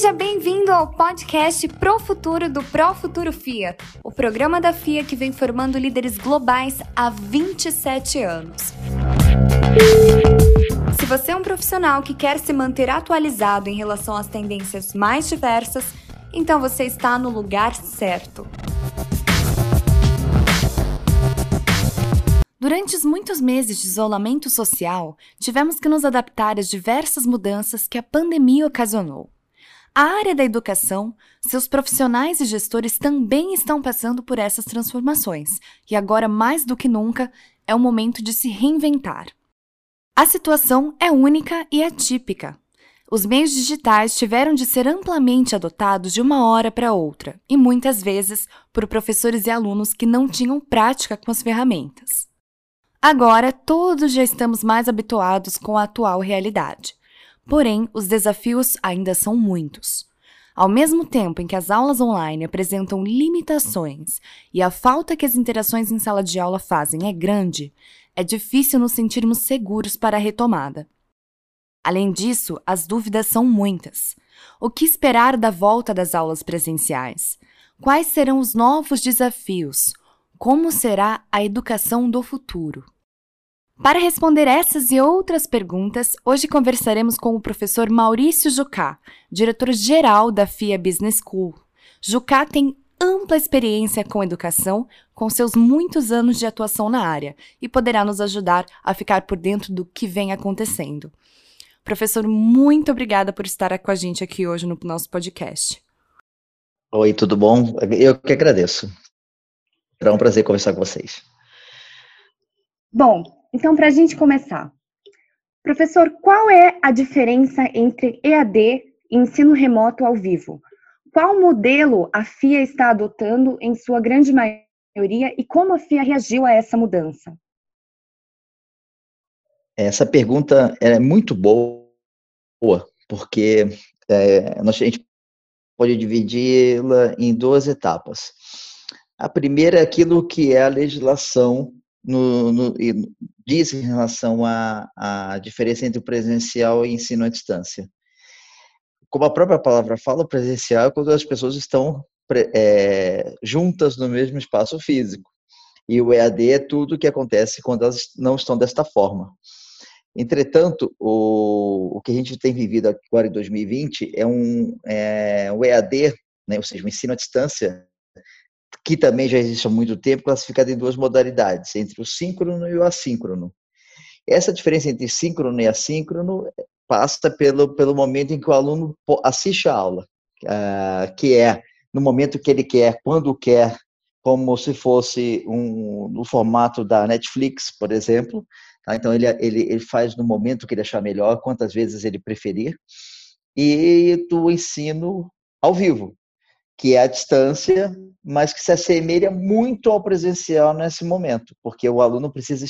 Seja bem-vindo ao podcast Pro Futuro do Pro Futuro FIA, o programa da FIA que vem formando líderes globais há 27 anos. Se você é um profissional que quer se manter atualizado em relação às tendências mais diversas, então você está no lugar certo. Durante os muitos meses de isolamento social, tivemos que nos adaptar às diversas mudanças que a pandemia ocasionou. A área da educação, seus profissionais e gestores também estão passando por essas transformações, e agora mais do que nunca é o momento de se reinventar. A situação é única e atípica. Os meios digitais tiveram de ser amplamente adotados de uma hora para outra, e muitas vezes por professores e alunos que não tinham prática com as ferramentas. Agora, todos já estamos mais habituados com a atual realidade. Porém, os desafios ainda são muitos. Ao mesmo tempo em que as aulas online apresentam limitações e a falta que as interações em sala de aula fazem é grande, é difícil nos sentirmos seguros para a retomada. Além disso, as dúvidas são muitas. O que esperar da volta das aulas presenciais? Quais serão os novos desafios? Como será a educação do futuro? Para responder essas e outras perguntas, hoje conversaremos com o professor Maurício Jucá, diretor-geral da FIA Business School. Jucá tem ampla experiência com educação, com seus muitos anos de atuação na área, e poderá nos ajudar a ficar por dentro do que vem acontecendo. Professor, muito obrigada por estar com a gente aqui hoje no nosso podcast. Oi, tudo bom? Eu que agradeço. Será um prazer conversar com vocês. Bom, então, para a gente começar, professor, qual é a diferença entre EAD e ensino remoto ao vivo? Qual modelo a FIA está adotando em sua grande maioria e como a FIA reagiu a essa mudança? Essa pergunta é muito boa, porque é, a gente pode dividi-la em duas etapas. A primeira é aquilo que é a legislação no, no, diz em relação à, à diferença entre o presencial e ensino à distância. Como a própria palavra fala, o presencial é quando as pessoas estão é, juntas no mesmo espaço físico. E o EAD é tudo o que acontece quando elas não estão desta forma. Entretanto, o, o que a gente tem vivido agora em 2020 é um é, o EAD, né, ou seja, o ensino à distância, que também já existe há muito tempo, classificado em duas modalidades, entre o síncrono e o assíncrono. Essa diferença entre síncrono e assíncrono passa pelo, pelo momento em que o aluno assiste a aula, uh, que é no momento que ele quer, quando quer, como se fosse um, no formato da Netflix, por exemplo. Tá? Então, ele, ele, ele faz no momento que ele achar melhor, quantas vezes ele preferir. E do ensino ao vivo, que é a distância, mas que se assemelha muito ao presencial nesse momento, porque o aluno precisa,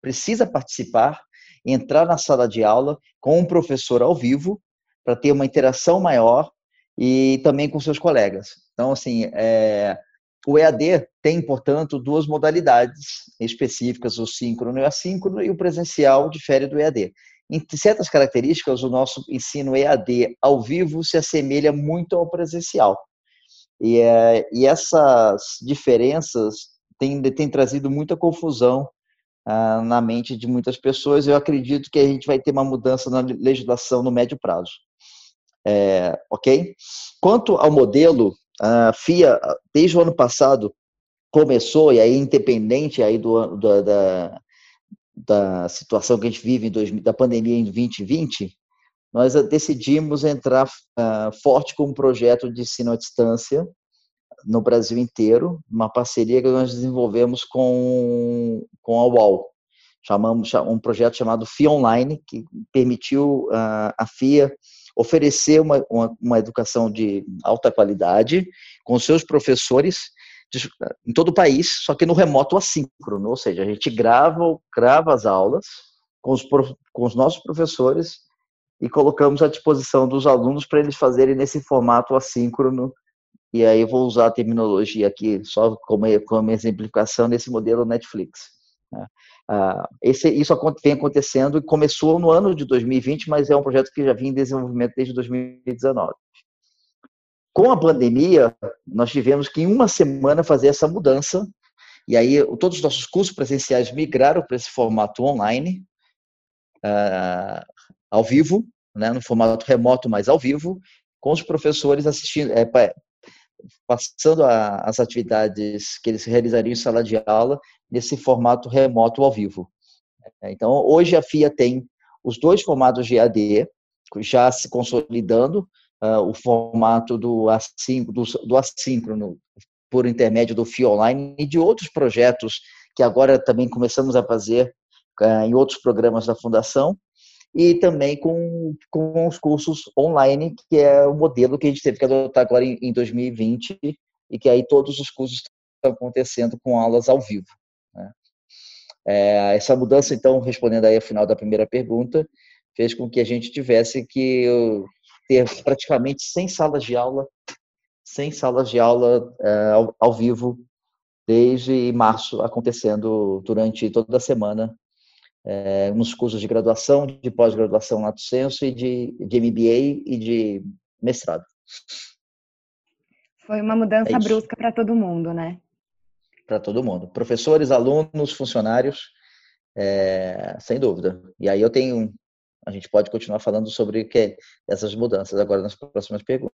precisa participar, entrar na sala de aula com um professor ao vivo, para ter uma interação maior e também com seus colegas. Então, assim, é, o EAD tem, portanto, duas modalidades específicas, o síncrono e o assíncrono, e o presencial difere do EAD. Em certas características, o nosso ensino EAD ao vivo se assemelha muito ao presencial. E, é, e essas diferenças têm, têm trazido muita confusão ah, na mente de muitas pessoas. Eu acredito que a gente vai ter uma mudança na legislação no médio prazo. É, ok? Quanto ao modelo, a FIA, desde o ano passado, começou, e aí independente aí do, do da, da situação que a gente vive em da pandemia em 2020, nós decidimos entrar uh, forte com um projeto de ensino à distância no Brasil inteiro, uma parceria que nós desenvolvemos com, com a UOL. Chamamos um projeto chamado FIA Online, que permitiu uh, a FIA oferecer uma, uma, uma, educação de alta qualidade com seus professores de, em todo o país, só que no remoto assíncrono, ou seja, a gente grava, grava as aulas com os, com os nossos professores e colocamos à disposição dos alunos para eles fazerem nesse formato assíncrono. E aí vou usar a terminologia aqui só como, como exemplificação nesse modelo Netflix. Né? Ah, esse, isso vem acontecendo e começou no ano de 2020, mas é um projeto que já vinha em desenvolvimento desde 2019. com a pandemia, nós tivemos que em uma semana fazer essa mudança, e aí todos os nossos cursos presenciais migraram para esse formato online, uh, ao vivo, né, no formato remoto, mas ao vivo, com os professores assistindo, é, passando a, as atividades que eles realizariam em sala de aula nesse formato remoto ao vivo. Então, hoje a FIA tem os dois formatos de AD já se consolidando, uh, o formato do, assíncrono, do, do assíncrono por intermédio do FIA Online e de outros projetos que agora também começamos a fazer uh, em outros programas da Fundação, e também com, com os cursos online, que é o modelo que a gente teve que adotar agora em, em 2020, e que aí todos os cursos estão acontecendo com aulas ao vivo. Né? É, essa mudança, então, respondendo aí ao final da primeira pergunta, fez com que a gente tivesse que ter praticamente 100 salas de aula, 100 salas de aula é, ao, ao vivo desde março, acontecendo durante toda a semana é, nos cursos de graduação, de pós-graduação lato senso e de, de MBA e de mestrado. Foi uma mudança é brusca para todo mundo, né? Para todo mundo. Professores, alunos, funcionários, é, sem dúvida. E aí eu tenho, a gente pode continuar falando sobre que essas mudanças agora nas próximas perguntas.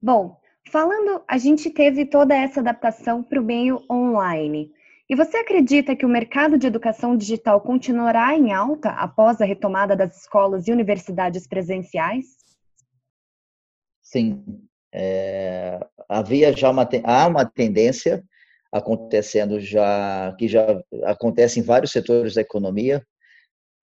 Bom, falando, a gente teve toda essa adaptação para o meio online. E você acredita que o mercado de educação digital continuará em alta após a retomada das escolas e universidades presenciais? Sim. É, havia já uma, há uma tendência acontecendo já, que já acontece em vários setores da economia.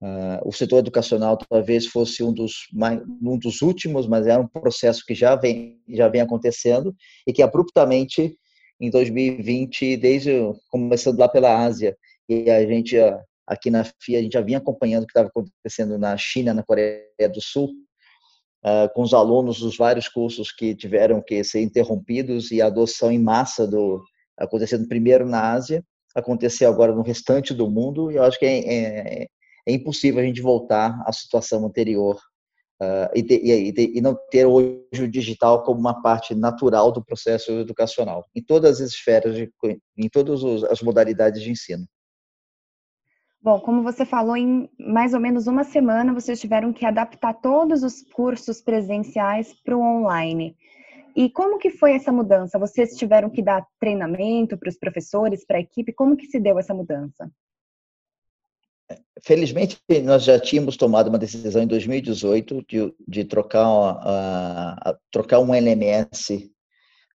Uh, o setor educacional talvez fosse um dos, mais, um dos últimos, mas é um processo que já vem, já vem acontecendo e que abruptamente em 2020, desde começando lá pela Ásia, e a gente aqui na FIA a gente já vinha acompanhando o que estava acontecendo na China, na Coreia do Sul, uh, com os alunos dos vários cursos que tiveram que ser interrompidos e a adoção em massa do acontecendo primeiro na Ásia, aconteceu agora no restante do mundo, e eu acho que é, é, é impossível a gente voltar à situação anterior Uh, e, e, e, não ter hoje o digital como uma parte natural do processo educacional, em todas as esferas, de, em todas as modalidades de ensino. Bom, como você falou, em mais ou menos uma semana vocês tiveram que adaptar todos os cursos presenciais para o online. E como que foi essa mudança? Vocês tiveram que dar treinamento para os professores, para a equipe? Como que se deu essa mudança? Felizmente, nós já tínhamos tomado uma decisão em 2018 de, de trocar, trocar um LMS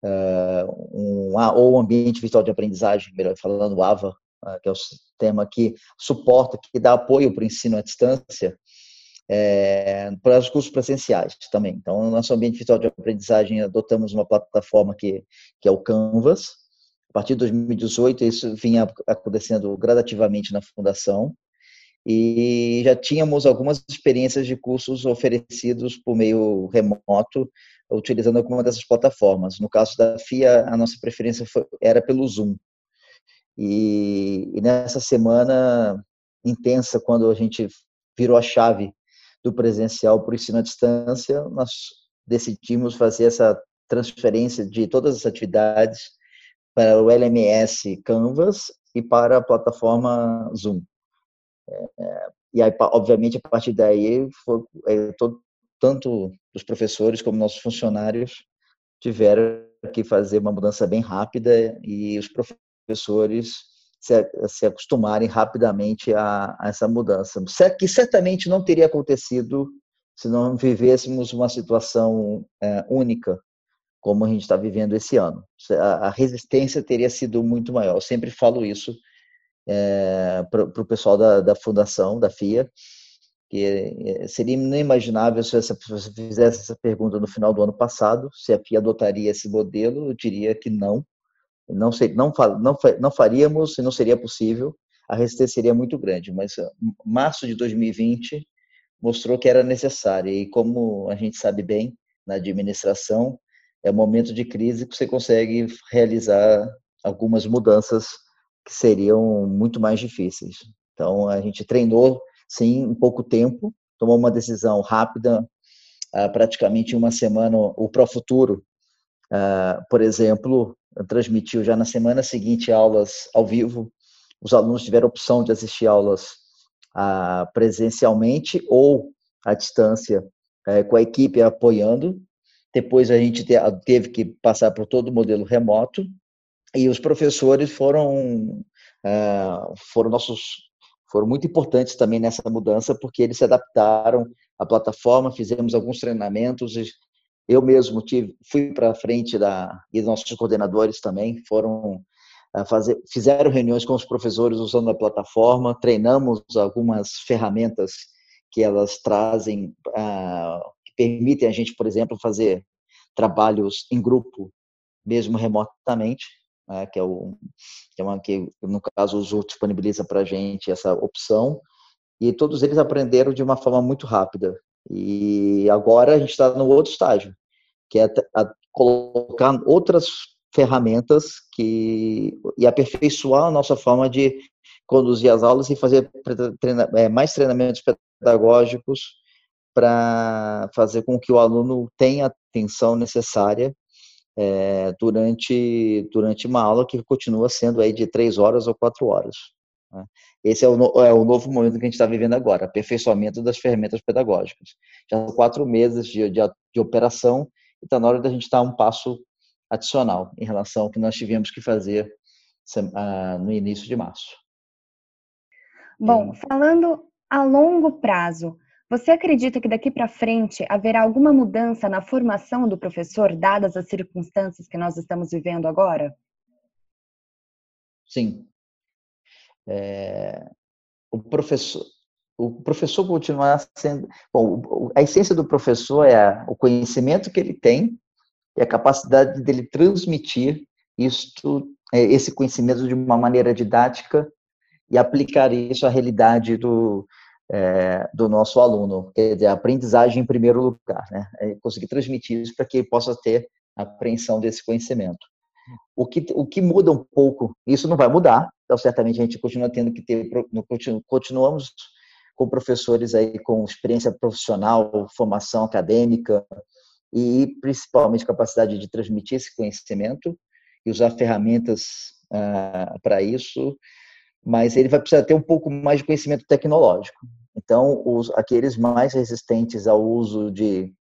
uh, um, ou um ambiente virtual de aprendizagem, melhor falando, AVA, uh, que é o sistema que suporta, que dá apoio para o ensino à distância, é, para os cursos presenciais também. Então, no nosso ambiente virtual de aprendizagem, adotamos uma plataforma que, que é o Canvas. A partir de 2018, isso vinha acontecendo gradativamente na fundação e já tínhamos algumas experiências de cursos oferecidos por meio remoto, utilizando alguma dessas plataformas. No caso da FIA, a nossa preferência foi, era pelo Zoom. E, e nessa semana intensa, quando a gente virou a chave do presencial para o ensino à distância, nós decidimos fazer essa transferência de todas as atividades para o LMS Canvas e para a plataforma Zoom. É, e aí, obviamente, a partir daí, foi, é, todo, tanto os professores como nossos funcionários tiveram que fazer uma mudança bem rápida e os professores se, se acostumarem rapidamente a, a, essa mudança, que certamente não teria acontecido se não vivêssemos uma situação é, única como a gente está vivendo esse ano. A, a resistência teria sido muito maior. Eu sempre falo isso é, para o pessoal da, da fundação, da FIA, que é, seria inimaginável se você fizesse essa pergunta no final do ano passado, se a FIA adotaria esse modelo, eu diria que não, não, sei, não, não, não faríamos e não seria possível, a resistência seria muito grande, mas março de 2020 mostrou que era necessário, e como a gente sabe bem, na administração, é um momento de crise que você consegue realizar algumas mudanças que seriam muito mais difíceis. Então, a gente treinou, sim, em pouco tempo, tomou uma decisão rápida uh, praticamente uma semana o Profuturo, uh, por exemplo, transmitiu já na semana seguinte aulas ao vivo. Os alunos tiveram opção de assistir aulas uh, presencialmente ou à distância, uh, com a equipe apoiando. Depois a gente te, teve que passar por todo o modelo remoto e os professores foram uh, foram nossos foram muito importantes também nessa mudança porque eles se adaptaram à plataforma, fizemos alguns treinamentos eu mesmo tive, fui para frente da e nossos coordenadores também foram uh, fazer, fizeram reuniões com os professores usando a plataforma, treinamos algumas ferramentas que elas trazem, uh, que permitem a gente, por exemplo, fazer trabalhos em grupo, mesmo remotamente, né, que é o que, é uma, que no caso o Zoom disponibiliza para a gente essa opção e todos eles aprenderam de uma forma muito rápida. E agora a gente está no outro estágio, que é colocar outras ferramentas que e aperfeiçoar a nossa forma de conduzir as aulas e fazer treina, é, mais treinamentos pedagógicos para fazer com que o aluno tenha a atenção necessária é, durante durante uma aula que continua sendo aí de três horas ou quatro horas. Né? Esse é o, é o novo momento que a gente está vivendo agora, aperfeiçoamento das ferramentas pedagógicas. Já são quatro meses de, de, de operação e está na hora da gente dar um passo adicional em relação ao que nós tivemos que fazer no início de março. Bom, falando a longo prazo, você acredita que daqui para frente haverá alguma mudança na formação do professor, dadas as circunstâncias que nós estamos vivendo agora? Sim. É, o professor, o professor continuar sendo. Bom, a essência do professor é o conhecimento que ele tem e a capacidade dele transmitir isto, é, esse conhecimento de uma maneira didática e aplicar isso à realidade do, é, do nosso aluno, quer dizer, a aprendizagem em primeiro lugar, né? É conseguir transmitir isso para que ele possa ter a apreensão desse conhecimento. O que, o que muda um pouco, isso não vai mudar, então certamente a gente continua tendo que ter, continuamos com professores aí com experiência profissional, formação acadêmica e principalmente capacidade de transmitir esse conhecimento e usar ferramentas uh, para isso, mas ele vai precisar ter um pouco mais de conhecimento tecnológico. Então, os, aqueles mais resistentes ao uso de,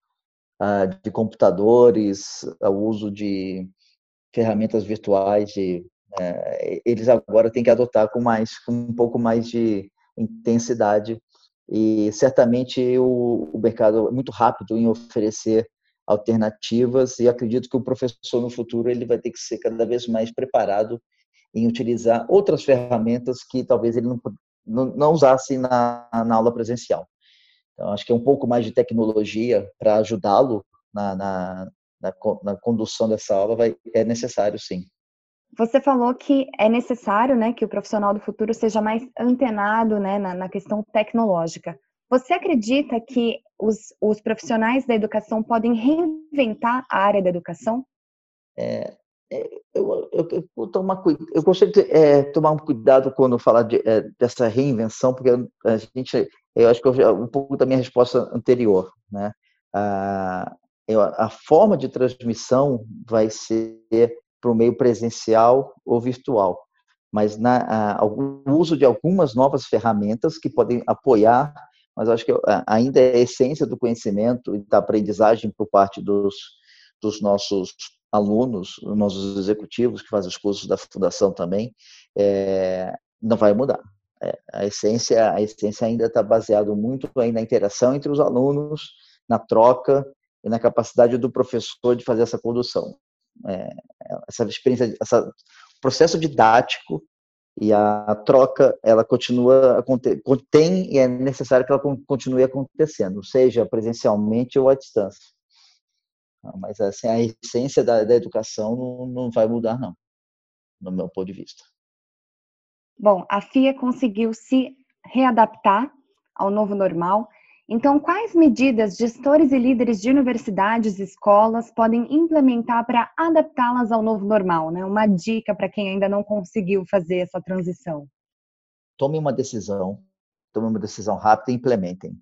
uh, de computadores, ao uso de ferramentas virtuais, de, uh, eles agora têm que adotar com mais, com um pouco mais de intensidade. E certamente o, o mercado é muito rápido em oferecer alternativas e acredito que o professor no futuro ele vai ter que ser cada vez mais preparado em utilizar outras ferramentas que talvez ele não, não, não usasse na, na aula presencial. Então, acho que é um pouco mais de tecnologia para ajudá-lo na, na, na, na, condução dessa aula vai, é necessário, sim. Você falou que é necessário né, que o profissional do futuro seja mais antenado né, na, na questão tecnológica. Você acredita que os, os, profissionais da educação podem reinventar a área da educação? É, é eu, eu, eu, tomar, eu gostaria de é, tomar um cuidado quando falar de, é, dessa reinvenção, porque a gente, eu acho que eu, um pouco da minha resposta anterior, né? A, a forma de transmissão vai ser para o meio presencial ou virtual, mas na, a, o uso de algumas novas ferramentas que podem apoiar, mas acho que ainda é a essência do conhecimento e da aprendizagem por parte dos, dos nossos alunos, nossos executivos que fazem os cursos da fundação também, é, não vai mudar. É, a essência, a essência ainda está baseado muito aí na interação entre os alunos, na troca e na capacidade do professor de fazer essa condução é, essa experiência, essa processo didático e a troca ela continua tem e é necessário que ela continue acontecendo, seja presencialmente ou à distância. Mas assim a essência da, da educação não, não vai mudar não, no meu ponto de vista. Bom, a FIA conseguiu se readaptar ao novo normal então, quais medidas gestores e líderes de universidades e escolas podem implementar para adaptá-las ao novo normal? Né? Uma dica para quem ainda não conseguiu fazer essa transição. Tome uma decisão, tome uma decisão rápida e implementem.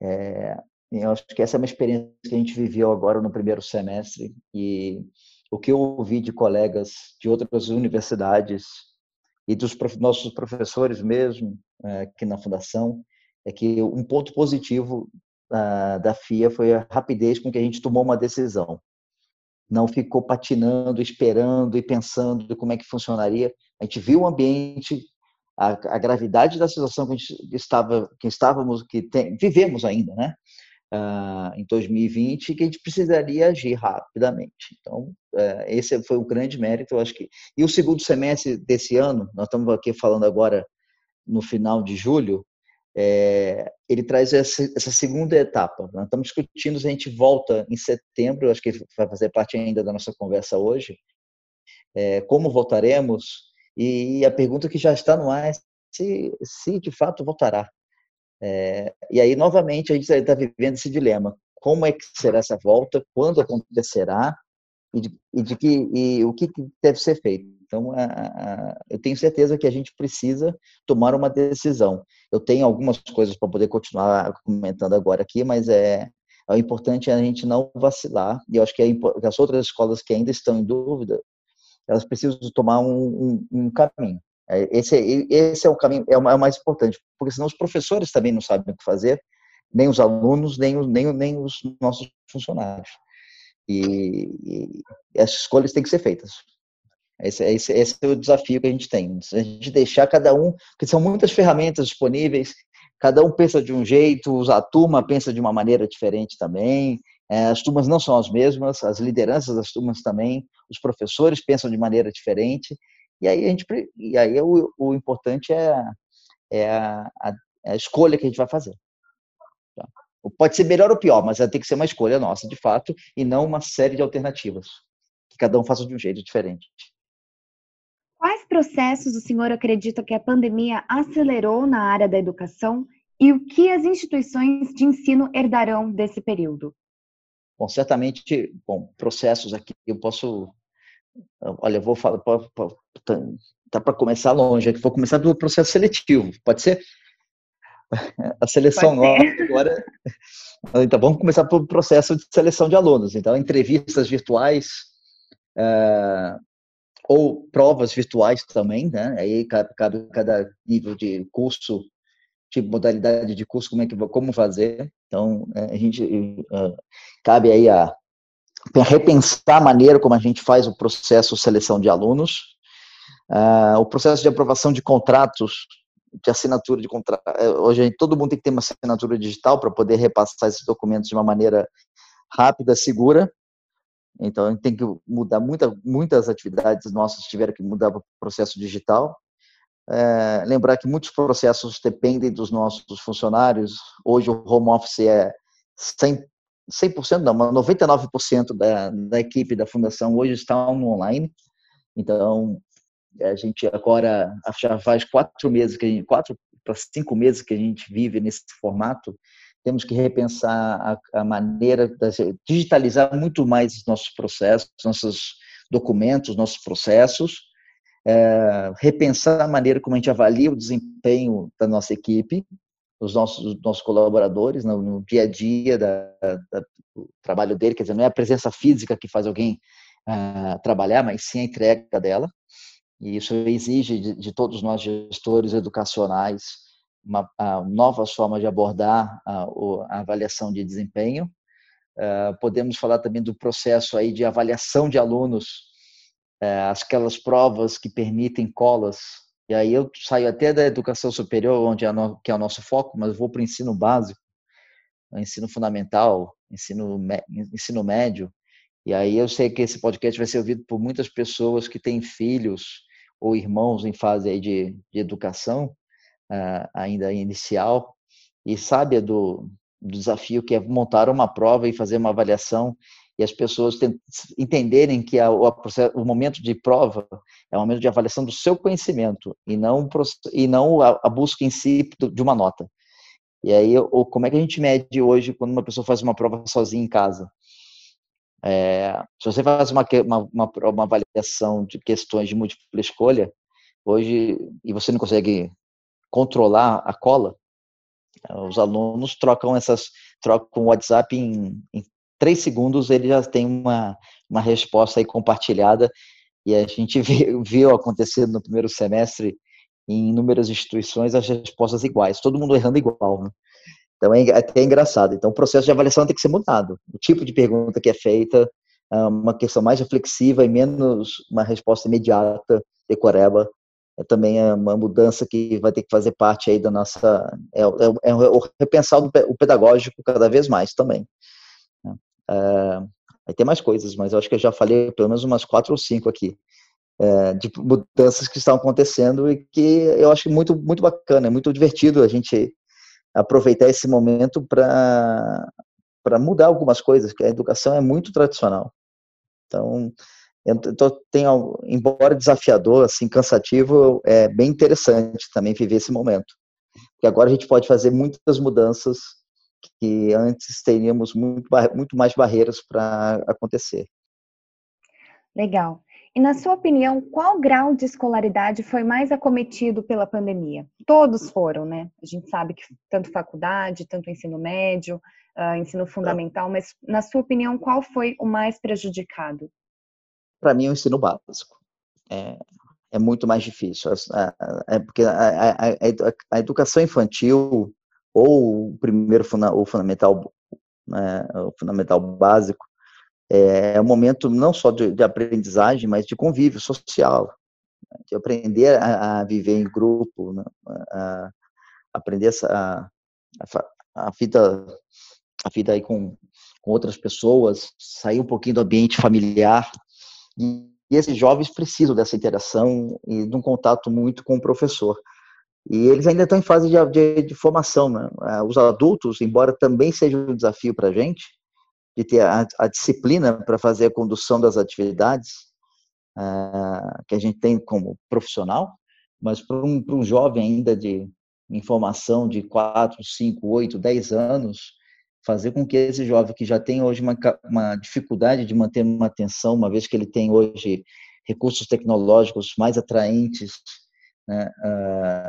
É, Eu acho que essa é uma experiência que a gente viveu agora no primeiro semestre e o que eu ouvi de colegas de outras universidades e dos nossos professores mesmo é, aqui na fundação é que um ponto positivo da FIA foi a rapidez com que a gente tomou uma decisão. Não ficou patinando, esperando e pensando como é que funcionaria. A gente viu o ambiente, a, a gravidade da situação que estava, que estávamos, que tem, vivemos ainda, né? Uh, em 2020 que a gente precisaria agir rapidamente. Então, uh, esse foi um grande mérito, eu acho que. E o segundo semestre desse ano, nós estamos aqui falando agora no final de julho, é, ele traz essa, essa, segunda etapa. Nós estamos discutindo se a gente volta em setembro, acho que vai fazer parte ainda da nossa conversa hoje, é, como voltaremos, e a pergunta que já está no ar é se, se de fato voltará. É, e aí, novamente, a gente está vivendo esse dilema. Como é que será essa volta? Quando acontecerá? E, de, e, de que, e o que deve ser feito? Então, a, a, eu tenho certeza que a gente precisa tomar uma decisão. Eu tenho algumas coisas para poder continuar comentando agora aqui, mas é, é importante é a gente não vacilar. E eu acho que, é, as outras escolas que ainda estão em dúvida, elas precisam tomar um, um, um caminho. É, esse, é, esse é o caminho, é o mais importante, porque senão os professores também não sabem o que fazer, nem os alunos, nem, nem, nem os nossos funcionários. E, e essas escolhas têm que ser feitas. Esse, esse, esse, é o desafio que a gente tem. A gente deixar cada um, porque são muitas ferramentas disponíveis, cada um pensa de um jeito, a turma pensa de uma maneira diferente também, é, as turmas não são as mesmas, as lideranças das turmas também, os professores pensam de maneira diferente, e aí a gente, e aí o, o importante é, é a, a, a, escolha que a gente vai fazer. Tá? Pode ser melhor ou pior, mas tem que ser uma escolha nossa, de fato, e não uma série de alternativas, que cada um faça de um jeito diferente. Quais processos o senhor acredita que a pandemia acelerou na área da educação e o que as instituições de ensino herdarão desse período? Bom, certamente, bom, processos aqui, eu posso, olha, eu vou falar, tá para começar longe, aqui vou começar pelo processo seletivo, pode ser? A seleção nova agora, então vamos começar pelo processo de seleção de alunos, então entrevistas virtuais, uh, ou provas virtuais também, né? Aí cabe, cada nível de curso, tipo modalidade de curso, como é que como fazer. Então é, a gente uh, cabe aí a repensar a maneira como a gente faz o processo de seleção de alunos, uh, o processo de aprovação de contratos, de assinatura de contrato. É, hoje todo mundo tem que ter uma assinatura digital para poder repassar esses documentos de uma maneira rápida, segura. Então, a gente tem que mudar muita, muitas atividades nossas tiveram que mudar para o processo digital. É, lembrar que muitos processos dependem dos nossos funcionários. Hoje o home office é 100%, 100% não, mas 99% da, da equipe da fundação hoje está online. Então, a gente agora já faz quatro meses, que a gente, quatro para cinco meses que a gente vive nesse formato temos que repensar a, a maneira de digitalizar muito mais os nossos processos, nossos documentos, nossos processos, é, repensar a maneira como a gente avalia o desempenho da nossa equipe, os nossos, nossos colaboradores no, no dia a dia da, da, do trabalho dele, quer dizer, não é a presença física que faz alguém uh, trabalhar, mas sim a entrega dela. E isso exige de, de todos nós gestores educacionais uma, novas formas de abordar a, a avaliação de desempenho. Uh, podemos falar também do processo aí de avaliação de alunos, uh, aquelas provas que permitem colas. E aí eu saio até da educação superior, onde é no, que é o nosso foco, mas vou para o ensino básico, ensino fundamental, ensino, ensino médio. E aí eu sei que esse podcast vai ser ouvido por muitas pessoas que têm filhos ou irmãos em fase aí de, de educação uh, ainda inicial e sabe do, do, desafio que é montar uma prova e fazer uma avaliação e as pessoas entenderem que a, o, o, momento de prova é um momento de avaliação do seu conhecimento e não, e não a, a busca em si de uma nota. E aí, ou, como é que a gente mede hoje quando uma pessoa faz uma prova sozinha em casa? É, se você faz uma, uma, uma, avaliação de questões de múltipla escolha, hoje, e você não consegue controlar a cola, Os alunos trocam essas, trocam o WhatsApp em, em três segundos, ele já tem uma, uma resposta aí compartilhada, e a gente viu, acontecer no primeiro semestre em inúmeras instituições as respostas iguais, todo mundo errando igual. Né? Então é até engraçado. Então o processo de avaliação tem que ser mudado. O tipo de pergunta que é feita, ah, uma questão mais reflexiva e menos uma resposta imediata, decoreba, é também uma mudança que vai ter que fazer parte aí da nossa é, é, é o repensar o pedagógico cada vez mais também. É, vai ter mais coisas, mas eu acho que eu já falei pelo menos umas quatro ou cinco aqui é, de mudanças que estão acontecendo e que eu acho muito muito bacana, é muito divertido a gente aproveitar esse momento para para mudar algumas coisas, que a educação é muito tradicional. Então, tenho, embora desafiador, assim, cansativo, é bem interessante também viver esse momento. Porque agora a gente pode fazer muitas mudanças que antes teríamos muito, muito mais barreiras para acontecer. Legal. E na sua opinião, qual grau de escolaridade foi mais acometido pela pandemia? Todos foram, né? A gente sabe que tanto faculdade, tanto ensino médio, uh, ensino fundamental, mas na sua opinião, qual foi o mais prejudicado? Para mim, o ensino básico. É, é muito mais difícil. É porque a, a, a, educação infantil ou o primeiro o fundamental, né, o fundamental básico é, é um momento não só de, de aprendizagem, mas de convívio social, né, de aprender a, a viver em grupo, né, a, aprender a, a, a vida a vida aí com, com outras pessoas, sair um pouquinho do ambiente familiar. E, e esses jovens precisam dessa interação e de um contato muito com o professor. E eles ainda estão em fase de, de, de formação. Né? Ah, os adultos, embora também seja um desafio para a gente, de ter a, a disciplina para fazer a condução das atividades uh, que a gente tem como profissional, mas para um, um jovem ainda de informação de 4, 5, 8, 10 anos, fazer com que esse jovem que já tem hoje uma, uma dificuldade de manter uma atenção, uma vez que ele tem hoje recursos tecnológicos mais atraentes né,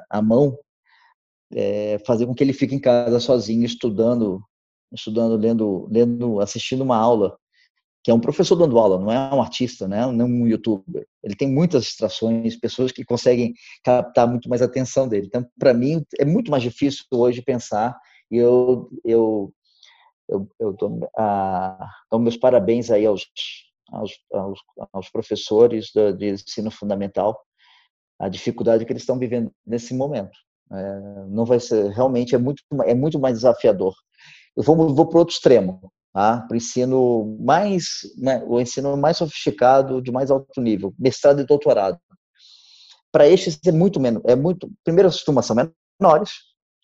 à mão, é, fazer com que ele fique em casa sozinho, estudando estudando, lendo, lendo, assistindo uma aula, que é um professor dando aula, não é um artista, né? não é um youtuber. Ele tem muitas distrações, pessoas que conseguem captar muito mais a atenção dele. Então, para mim, é muito mais difícil hoje pensar, e eu, eu, eu, eu dou, dou meus parabéns aí aos, aos, aos, aos professores do, de ensino fundamental, a dificuldade que eles estão vivendo nesse momento. É, não vai ser realmente é muito é muito mais desafiador eu vou, vou para o outro extremo, tá? para o ensino mais, né, o ensino mais sofisticado, de mais alto nível, mestrado e doutorado. Para estes é muito menos, é muito, primeiro as turmas são menores,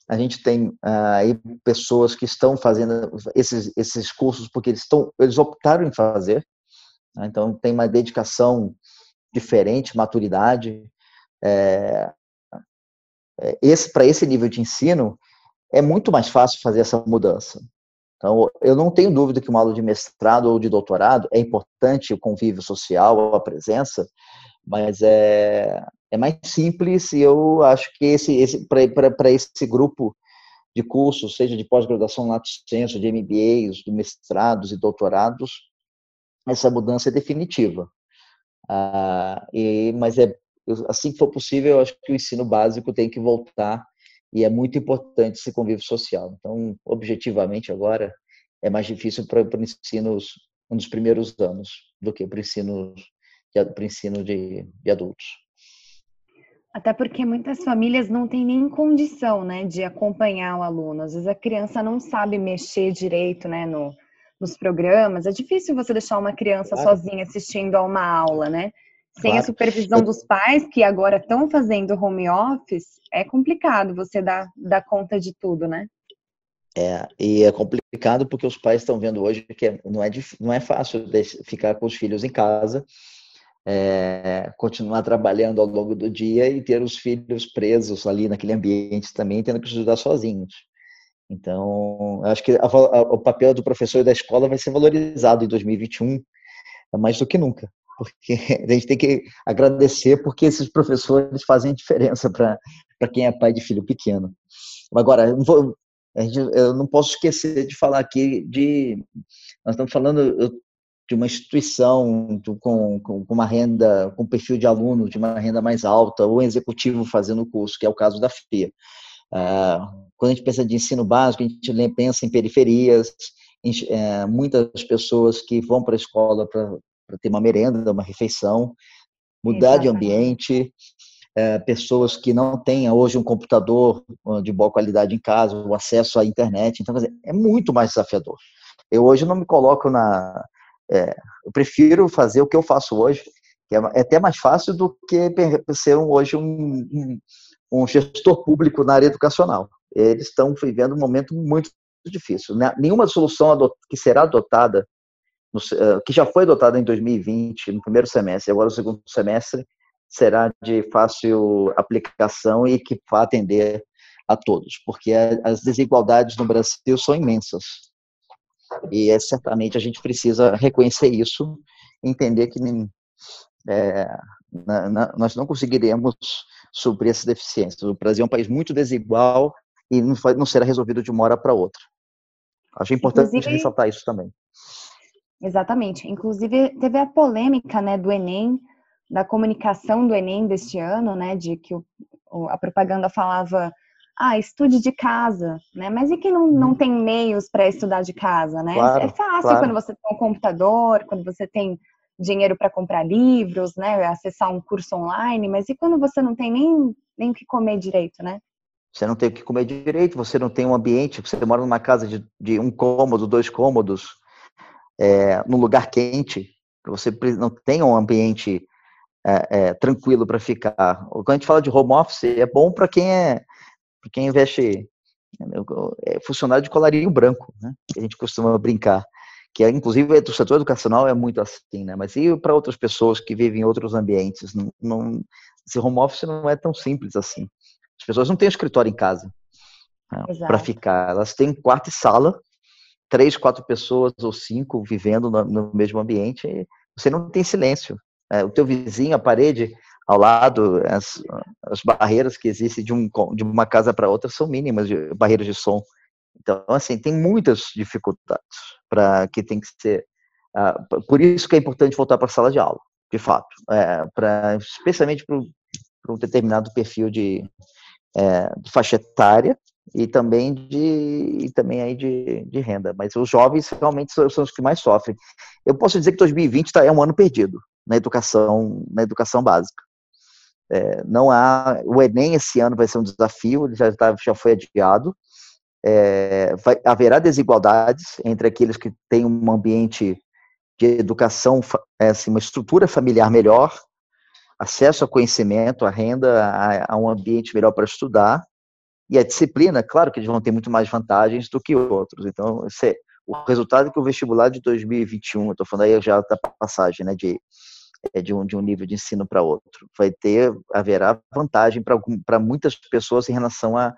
a gente tem ah, aí pessoas que estão fazendo esses, esses cursos porque eles, estão, eles optaram em fazer, né? então tem uma dedicação diferente, maturidade. É, esse para esse nível de ensino, é muito mais fácil fazer essa mudança. Então, eu não tenho dúvida que uma aula de mestrado ou de doutorado é importante o convívio social, a presença, mas é, é mais simples e eu acho que esse, esse para esse grupo de cursos, seja de pós-graduação lato sensu, de MBAs, de mestrados e doutorados, essa mudança é definitiva. Ah, e, mas é assim que for possível, eu acho que o ensino básico tem que voltar e é muito importante esse convívio social. Então, objetivamente, agora é mais difícil para o ensino um dos primeiros anos do que para o ensino, de, ensino de, de adultos. Até porque muitas famílias não têm nem condição, né, de acompanhar o aluno. Às vezes a criança não sabe mexer direito, né, no, nos programas. É difícil você deixar uma criança claro. sozinha assistindo a uma aula, né? Sem claro. a supervisão Eu... dos pais, que agora estão fazendo home office, é complicado você dar, dar conta de tudo, né? É, e é complicado porque os pais estão vendo hoje que é, não, é, não é fácil ficar com os filhos em casa, é, continuar trabalhando ao longo do dia e ter os filhos presos ali naquele ambiente também, tendo que estudar sozinhos. Então, acho que a, a, o papel do professor e da escola vai ser valorizado em 2021 mais do que nunca porque a gente tem que agradecer porque esses professores fazem diferença para quem é pai de filho pequeno. Agora, vou, gente, eu não posso esquecer de falar aqui de. Nós estamos falando de uma instituição com, com, uma renda, com perfil de aluno de uma renda mais alta, ou um executivo fazendo o curso, que é o caso da FIA. Ah, quando a gente pensa de ensino básico, a gente pensa em periferias, é, muitas pessoas que vão para a escola para ter uma merenda, uma refeição, mudar Exatamente. de ambiente, é, pessoas que não têm hoje um computador de boa qualidade em casa, o acesso à internet. Então, dizer, é muito mais desafiador. Eu hoje não me coloco na. É, eu prefiro fazer o que eu faço hoje, que é, é até mais fácil do que ser hoje um, um, um gestor público na área educacional. Eles estão vivendo um momento muito difícil. Né? Nenhuma solução que será adotada, eh, que já foi adotada em 2020, no primeiro semestre, agora no segundo semestre, será de fácil aplicação e que vai atender a todos, porque as desigualdades no Brasil são imensas. E é, certamente a gente precisa reconhecer isso, entender que é, na, na, nós não conseguiremos suprir essas deficiências. O Brasil é um país muito desigual e não, não será resolvido de uma hora para outra. Acho importante Inclusive, ressaltar isso também. Exatamente. Inclusive, teve a polêmica né, do Enem, da comunicação do Enem deste ano, né, de que o, a propaganda falava, ah, estude de casa, né, mas e que não, não uhum. tem meios para estudar de casa, né? Claro, é fácil claro. quando você tem um computador, quando você tem dinheiro para comprar livros, né, acessar um curso online, mas e quando você não tem nem, nem o que comer direito, né? Você não tem o que comer direito, você não tem um ambiente, você mora numa casa de, de um cômodo, dois cômodos, é, num lugar quente, você não tem um ambiente é, é, tranquilo para ficar. Quando a gente fala de home office, é bom para quem é para quem investe é funcionário de colarinho branco, né? Que a gente costuma brincar, que é, inclusive do setor educacional é muito assim, né? Mas e para outras pessoas que vivem em outros ambientes, não, não, esse home office não é tão simples assim. As pessoas não têm escritório em casa né, para ficar, elas têm quarto e sala, três, quatro pessoas ou cinco vivendo no, no mesmo ambiente. Você não tem silêncio, é, o teu vizinho, a parede ao lado, as, as barreiras que existem de, um, de uma casa para outra são mínimas, de, barreiras de som. Então, assim, tem muitas dificuldades para que tem que ser. Uh, por isso que é importante voltar para a sala de aula, de fato, é, pra, especialmente para um determinado perfil de, é, de faixa etária e também de e também aí de, de renda. Mas os jovens realmente são, são os que mais sofrem. Eu posso dizer que 2020 tá, é um ano perdido na educação, na educação básica. É, não há o Enem esse ano vai ser um desafio, ele já tá, já foi adiado. É, vai, haverá desigualdades entre aqueles que têm um ambiente de educação, é, assim, uma estrutura familiar melhor, acesso ao conhecimento, a renda, a, a um ambiente melhor para estudar, e a disciplina, claro que eles vão ter muito mais vantagens do que outros. Então, esse, o resultado que o vestibular de 2021, estou falando aí já da passagem, né, de é, de um, de um nível de ensino para outro. Vai ter, haverá vantagem para muitas pessoas em relação à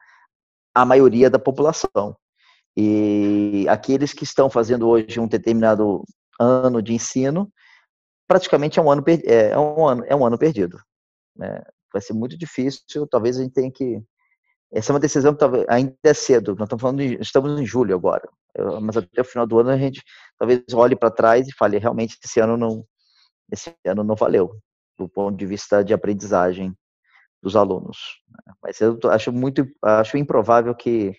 a, a maioria da população. E aqueles que estão fazendo hoje um determinado ano de ensino, praticamente é um ano, é, é um ano, é um ano perdido. Né? Vai ser muito difícil, talvez a gente tenha que essa é uma decisão que talvez ainda é cedo. Nós estamos falando estamos em julho agora, mas até o final do ano a gente talvez olhe para trás e fale realmente esse ano não esse ano não valeu, do ponto de vista de aprendizagem dos alunos. Mas eu acho muito, acho improvável que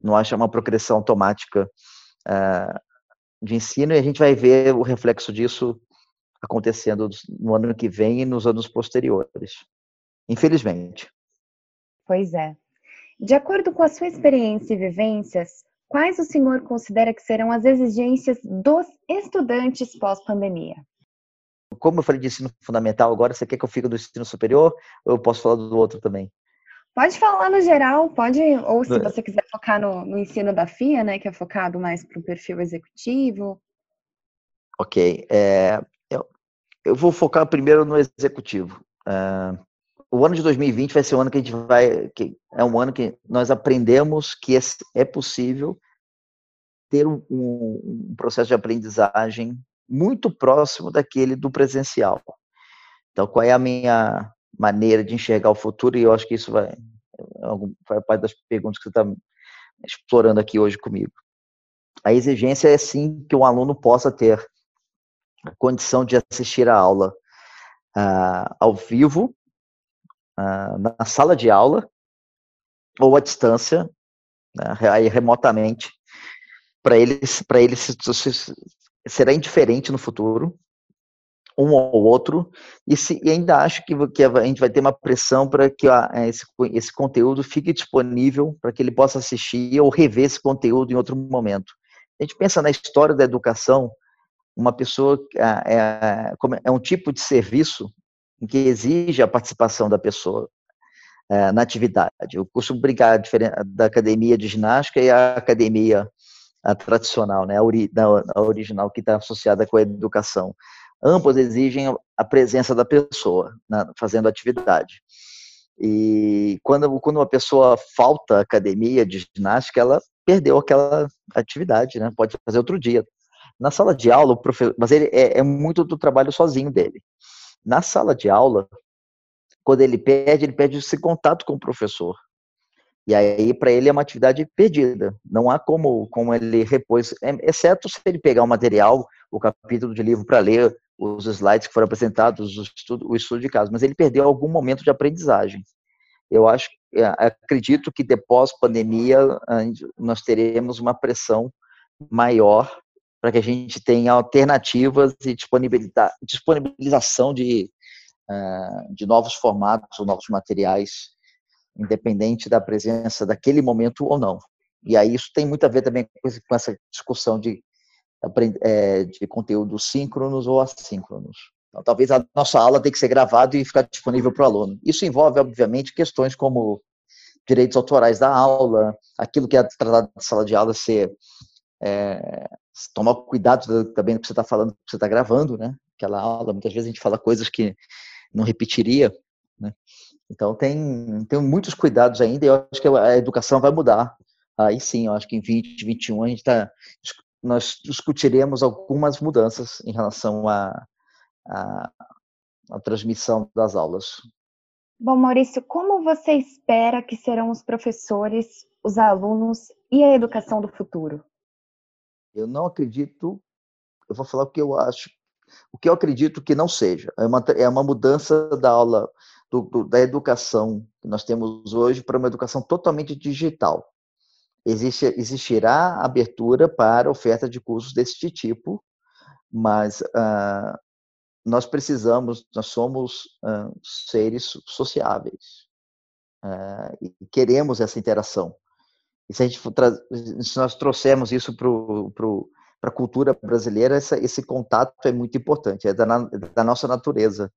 não haja uma progressão automática uh, de ensino e a gente vai ver o reflexo disso acontecendo no ano que vem e nos anos posteriores. Infelizmente. Pois é. De acordo com a sua experiência e vivências, quais o senhor considera que serão as exigências dos estudantes pós-pandemia? como eu falei de ensino fundamental agora, você quer que eu fique do ensino superior ou eu posso falar do outro também? Pode falar no geral, pode, ou se você quiser focar no, no ensino da FIA, né, que é focado mais para o perfil executivo. Ok, é, eu, eu, vou focar primeiro no executivo. Uh, o ano de 2020 vai ser o ano que a gente vai, que é um ano que nós aprendemos que é, é possível ter um, um processo de aprendizagem muito próximo daquele do presencial. Então, qual é a minha maneira de enxergar o futuro? E eu acho que isso vai, vai parte das perguntas que você está explorando aqui hoje comigo. A exigência é sim que o aluno possa ter a condição de assistir a aula uh, ao vivo, na sala de aula, ou à distância, né, aí remotamente, para eles, para eles será indiferente no futuro, um ou outro, e, se, e ainda acho que, que, a gente vai ter uma pressão para que ó, esse, esse conteúdo fique disponível para que ele possa assistir ou rever esse conteúdo em outro momento. A gente pensa na história da educação, uma pessoa é, é, é um tipo de serviço que exige a participação da pessoa é, na atividade. Eu costumo brincar da academia de ginástica e a academia a tradicional, né, a, ori, a original que está associada com a educação. Ambas exigem a presença da pessoa na, fazendo atividade. E quando, quando uma pessoa falta academia de ginástica, ela perdeu aquela atividade, né? Pode fazer outro dia. Na sala de aula, o professor, mas ele é, é muito do trabalho sozinho dele. Na sala de aula, quando ele perde, ele perde esse contato com o professor. E aí, para ele, é uma atividade perdida. Não há como, como ele repôs, exceto se ele pegar o material, o capítulo de livro para ler, os slides que foram apresentados, o estudo, o estudo de caso, mas ele perdeu algum momento de aprendizagem. Eu acho, é, acredito que depois pandemia nós teremos uma pressão maior para que a gente tenha alternativas e disponibilização de, ah, de novos formatos ou novos materiais independente da presença daquele momento ou não. E aí isso tem muito a ver também com essa discussão de, é, de conteúdos síncronos ou assíncronos. Então, talvez a nossa aula tenha que ser gravada e ficar disponível para o aluno. Isso envolve, obviamente, questões como direitos autorais da aula, aquilo que é tratado na sala de aula ser é, tomar cuidado também do que você está falando, que você está gravando, né? Aquela aula, muitas vezes a gente fala coisas que não repetiria, né? Então tem, tem muitos cuidados ainda e eu acho que a educação vai mudar. Aí sim, eu acho que em 2021 a gente tá, nós discutiremos algumas mudanças em relação à a, a, a, transmissão das aulas. Bom, Maurício, como você espera que serão os professores, os alunos e a educação do futuro? Eu não acredito, eu vou falar o que eu acho, o que eu acredito que não seja. É uma, é uma mudança da aula do, do, da educação que nós temos hoje para uma educação totalmente digital. Existe, existirá abertura para oferta de cursos desse tipo, mas uh, nós precisamos, nós somos uh, seres sociáveis uh, e queremos essa interação. E se, a gente se nós trouxermos isso para a cultura brasileira, essa, esse contato é muito importante, é da, da nossa natureza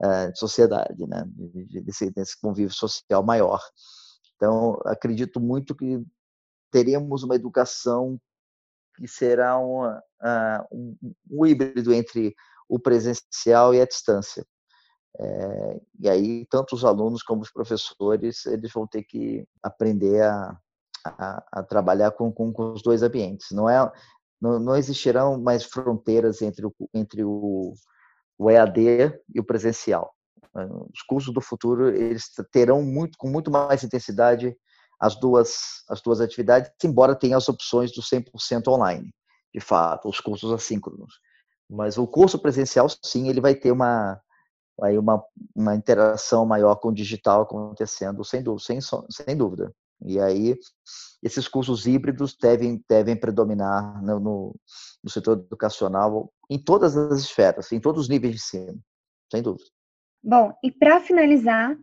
uh, de sociedade, né? Desse, desse convívio social maior. Então, acredito muito que teremos uma educação que será uma, uh, um, um, híbrido entre o presencial e a distância. É, e aí, tanto os alunos como os professores, eles vão ter que aprender a, a, a trabalhar com, com, com, os dois ambientes. Não, é, não, não existirão mais fronteiras entre o, entre o, o EAD e o presencial. Os cursos do futuro eles terão muito com muito mais intensidade as duas as duas atividades, embora tenha as opções do 100% online, de fato, os cursos assíncronos. Mas o curso presencial sim, ele vai ter uma aí uma, uma interação maior com o digital acontecendo, sem sem, sem dúvida. E aí, esses cursos híbridos devem, devem predominar no, no, no setor educacional em todas as esferas, em todos os níveis de ensino, sem dúvida. Bom, e para finalizar,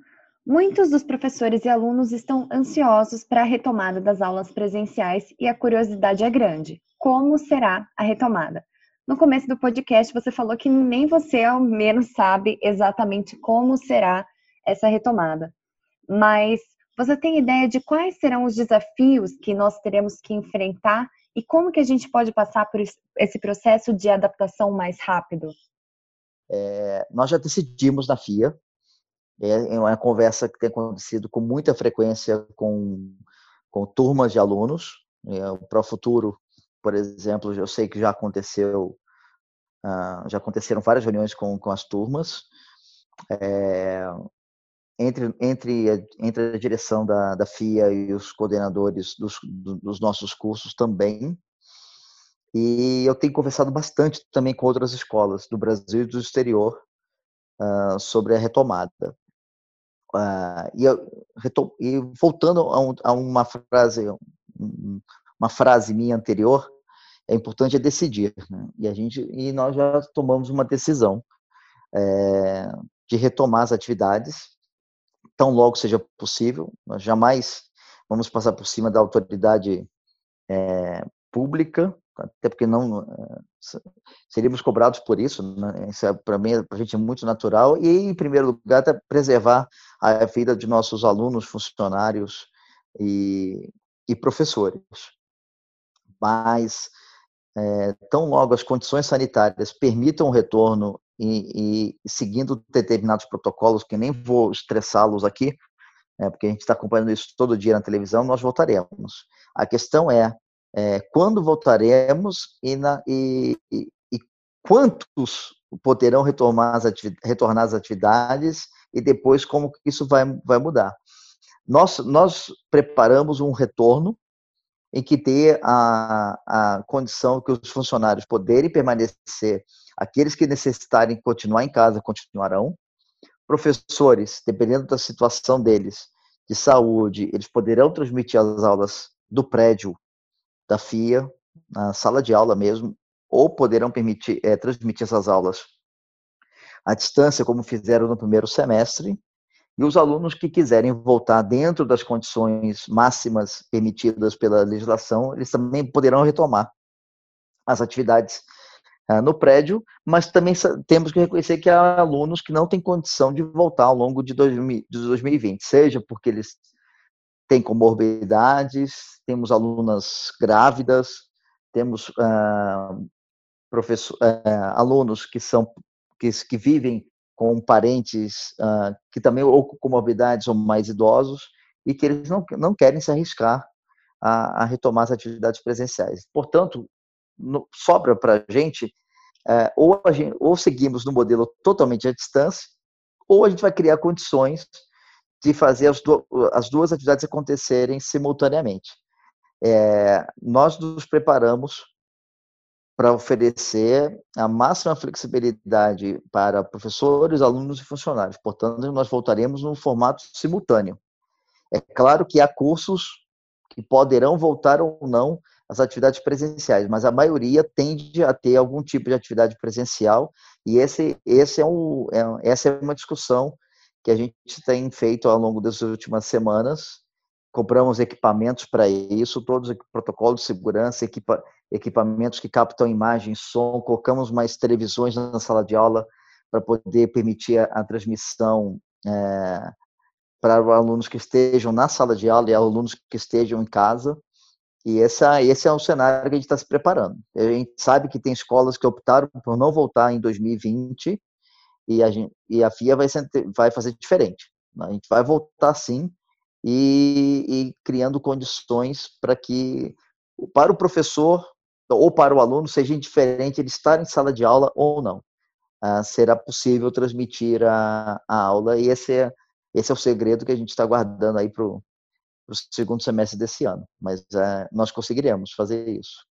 muitos dos professores e alunos estão ansiosos para a retomada das aulas presenciais e a curiosidade é grande. Como será a retomada? No começo do podcast, você falou que nem você, ao menos, sabe exatamente como será essa retomada. Mas você tem ideia de quais serão os desafios que nós teremos que enfrentar e como que a gente pode passar por esse processo de adaptação mais rápido? É, nós já decidimos na FIA, é uma conversa que tem acontecido com muita frequência com, com turmas de alunos. É, o Pro Futuro, por exemplo, eu sei que já aconteceu, uh, já aconteceram várias reuniões com, com as turmas. É, entre, entre, entre a direção da, da FIA e os coordenadores dos, dos nossos cursos também. E eu tenho conversado bastante também com outras escolas do Brasil e do exterior uh, sobre a retomada. Uh, e, e, voltando a, um, a, uma frase, uma frase minha anterior, é importante é decidir. Né? E a gente e nós já tomamos uma decisão é, de retomar as atividades tão logo seja possível. Nós jamais vamos passar por cima da autoridade é, pública, até porque não é, seríamos cobrados por isso. Né? Isso é, para mim, para a gente é muito natural. E, em primeiro lugar, até preservar a vida de nossos alunos, funcionários e, e professores. Mas, é, tão logo as condições sanitárias permitam o retorno e, e seguindo determinados protocolos, que nem vou estressá-los aqui, né, porque a gente está acompanhando isso todo dia na televisão, nós voltaremos. A questão é, é quando voltaremos e, na, e, e, e quantos poderão retornar as, retornar as atividades e depois como isso vai, vai mudar. Nós, nós preparamos um retorno em que ter a, a condição que os funcionários poderem permanecer, aqueles que necessitarem continuar em casa, continuarão. Professores, dependendo da situação deles, de saúde, eles poderão transmitir as aulas do prédio da FIA, na sala de aula mesmo, ou poderão permitir, é, transmitir essas aulas à distância, como fizeram no primeiro semestre, e os alunos que quiserem voltar dentro das condições máximas permitidas pela legislação, eles também poderão retomar as atividades no prédio, mas também temos que reconhecer que há alunos que não têm condição de voltar ao longo de, 2020, seja porque eles têm comorbidades, temos alunas grávidas, temos uh, professor, uh, alunos que são que, que vivem com parentes que também ou com comorbidades ou mais idosos e que eles não, não querem se arriscar a, a retomar as atividades presenciais. Portanto, no, sobra para a gente, uh, ou, a gente ou seguimos no modelo totalmente à distância, ou a gente vai criar condições de fazer as, do, as duas atividades acontecerem simultaneamente. É, nós nos preparamos para oferecer a máxima flexibilidade para professores, alunos e funcionários. Portanto, nós voltaremos no formato simultâneo. É claro que há cursos que poderão voltar ou não às atividades presenciais, mas a maioria tende a ter algum tipo de atividade presencial e esse, esse é, um, é essa é uma discussão que a gente tem feito ao longo das últimas semanas compramos equipamentos para isso, todos os protocolos de segurança, equipa, equipamentos que captam imagem, som, colocamos mais televisões na sala de aula para poder permitir a, a transmissão é, para alunos que estejam na sala de aula e alunos que estejam em casa. E essa, esse é o cenário que a gente está se preparando. A gente sabe que tem escolas que optaram por não voltar em 2020 e a, gente, e a FIA vai, ser, vai fazer diferente. A gente vai voltar sim, e, e criando condições para que, para o professor ou para o aluno, seja indiferente ele estar em sala de aula ou não. Ah, será possível transmitir a, a, aula e esse é, esse é o segredo que a gente está guardando aí para o segundo semestre desse ano. Mas ah, nós conseguiremos fazer isso.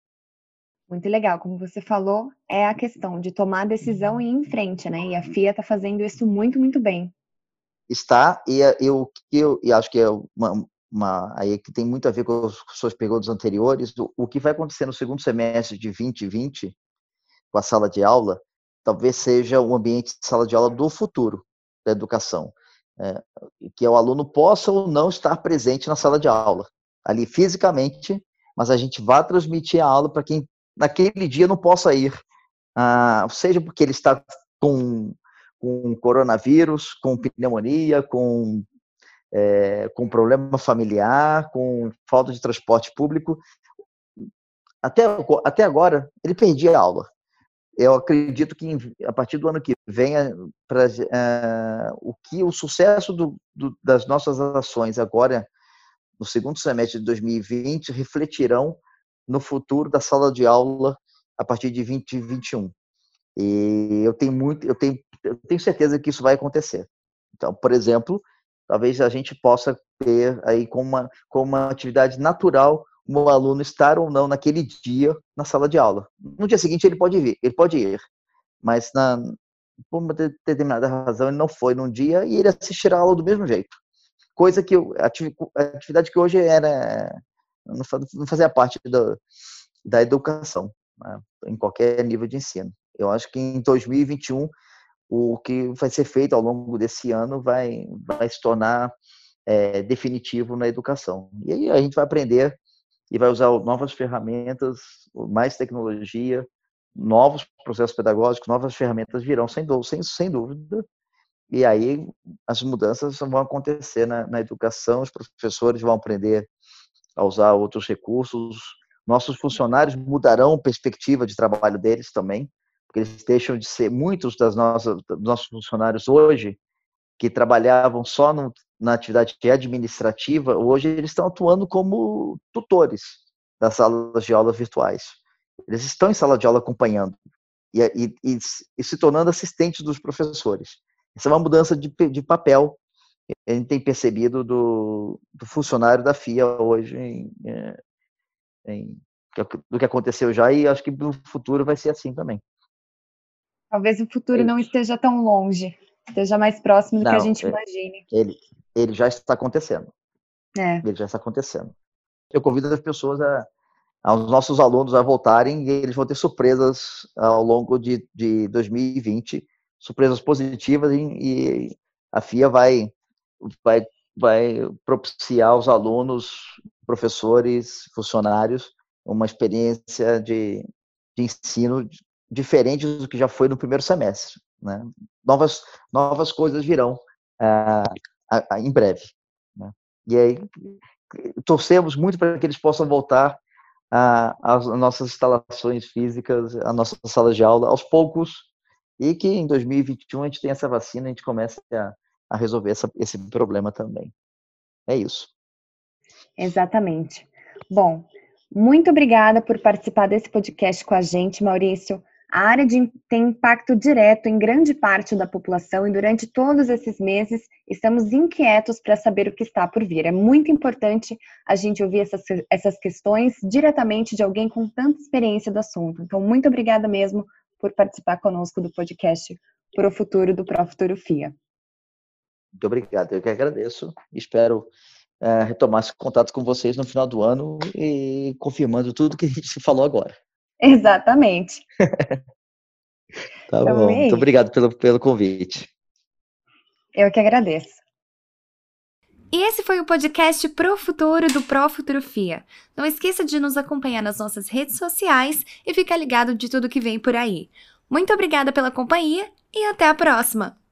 Muito legal, como você falou, é a questão de tomar a decisão e ir em frente, né? E a FIA está fazendo isso muito, muito bem está, e eu, eu, e acho que é uma, uma, aí que tem muito a ver com as suas perguntas anteriores, o, o que vai acontecer no segundo semestre de 2020, com a sala de aula, talvez seja o ambiente de sala de aula do futuro da educação, é, que o aluno possa ou não estar presente na sala de aula, ali fisicamente, mas a gente vai transmitir a aula para quem naquele dia não possa ir, ah, seja porque ele está com com coronavírus, com pneumonia, com, é, com problema familiar, com falta de transporte público. Até, até agora, ele perdia a aula. Eu acredito que a partir do ano que vem, pra, uh, o que o sucesso do, do, das nossas ações agora, no segundo semestre de 2020, refletirão no futuro da sala de aula a partir de 2021. E eu tenho muito, eu tenho, eu tenho certeza que isso vai acontecer. Então, por exemplo, talvez a gente possa ter aí como uma, como uma atividade natural o aluno estar ou não naquele dia na sala de aula. No dia seguinte ele pode vir, ele pode ir, mas na, por uma determinada razão ele não foi num dia e ele assistirá a aula do mesmo jeito. Coisa que atividade que hoje era não fazia parte do, da educação, né, em qualquer nível de ensino. Eu acho que em 2021 o que vai ser feito ao longo desse ano vai, vai se tornar é, definitivo na educação. E aí a gente vai aprender e vai usar novas ferramentas, mais tecnologia, novos processos pedagógicos, novas ferramentas virão sem, sem, sem dúvida. E aí as mudanças vão acontecer na, na educação, os professores vão aprender a usar outros recursos, nossos funcionários mudarão a perspectiva de trabalho deles também, porque eles deixam de ser muitos das nossas dos nossos funcionários hoje que trabalhavam só no, na atividade administrativa, hoje eles estão atuando como tutores das salas de aula virtuais. Eles estão em sala de aula acompanhando e, e, e, e se tornando assistentes dos professores. Essa é uma mudança de, de papel que a gente tem percebido do, do funcionário da FIA hoje em, é, em, do que aconteceu já e acho que no futuro vai ser assim também. Talvez o futuro ele, não esteja tão longe, esteja mais próximo do não, que a gente é, imagine. Ele, ele já está acontecendo. É. Ele já está acontecendo. Eu convido as pessoas a, aos nossos alunos a voltarem e eles vão ter surpresas ao longo de, de 2020, surpresas positivas e, e a FIA vai, vai, vai propiciar aos alunos, professores, funcionários uma experiência de, de ensino diferente do que já foi no primeiro semestre. Né? Novas, novas coisas virão uh, em breve. Né? E aí, torcemos muito para que eles possam voltar às nossas instalações físicas, às nossas salas de aula, aos poucos, e que em 2021 a gente tenha essa vacina a gente comece a, a resolver essa, esse problema também. É isso. Exatamente. Bom, muito obrigada por participar desse podcast com a gente, Maurício. A área de, tem impacto direto em grande parte da população e durante todos esses meses estamos inquietos para saber o que está por vir. É muito importante a gente ouvir essas, essas questões diretamente de alguém com tanta experiência do assunto. Então, muito obrigada mesmo por participar conosco do podcast Pro Futuro do Pro Futuro FIA. Muito obrigado, eu que agradeço. Espero é, retomar esse contato com vocês no final do ano e confirmando tudo que a gente falou agora. Exatamente. tá então, bom. Muito obrigado pelo, pelo convite. Eu que agradeço. E esse foi o podcast Pro Futuro do Pro Futurofia. Não esqueça de nos acompanhar nas nossas redes sociais e ficar ligado de tudo que vem por aí. Muito obrigada pela companhia e até a próxima!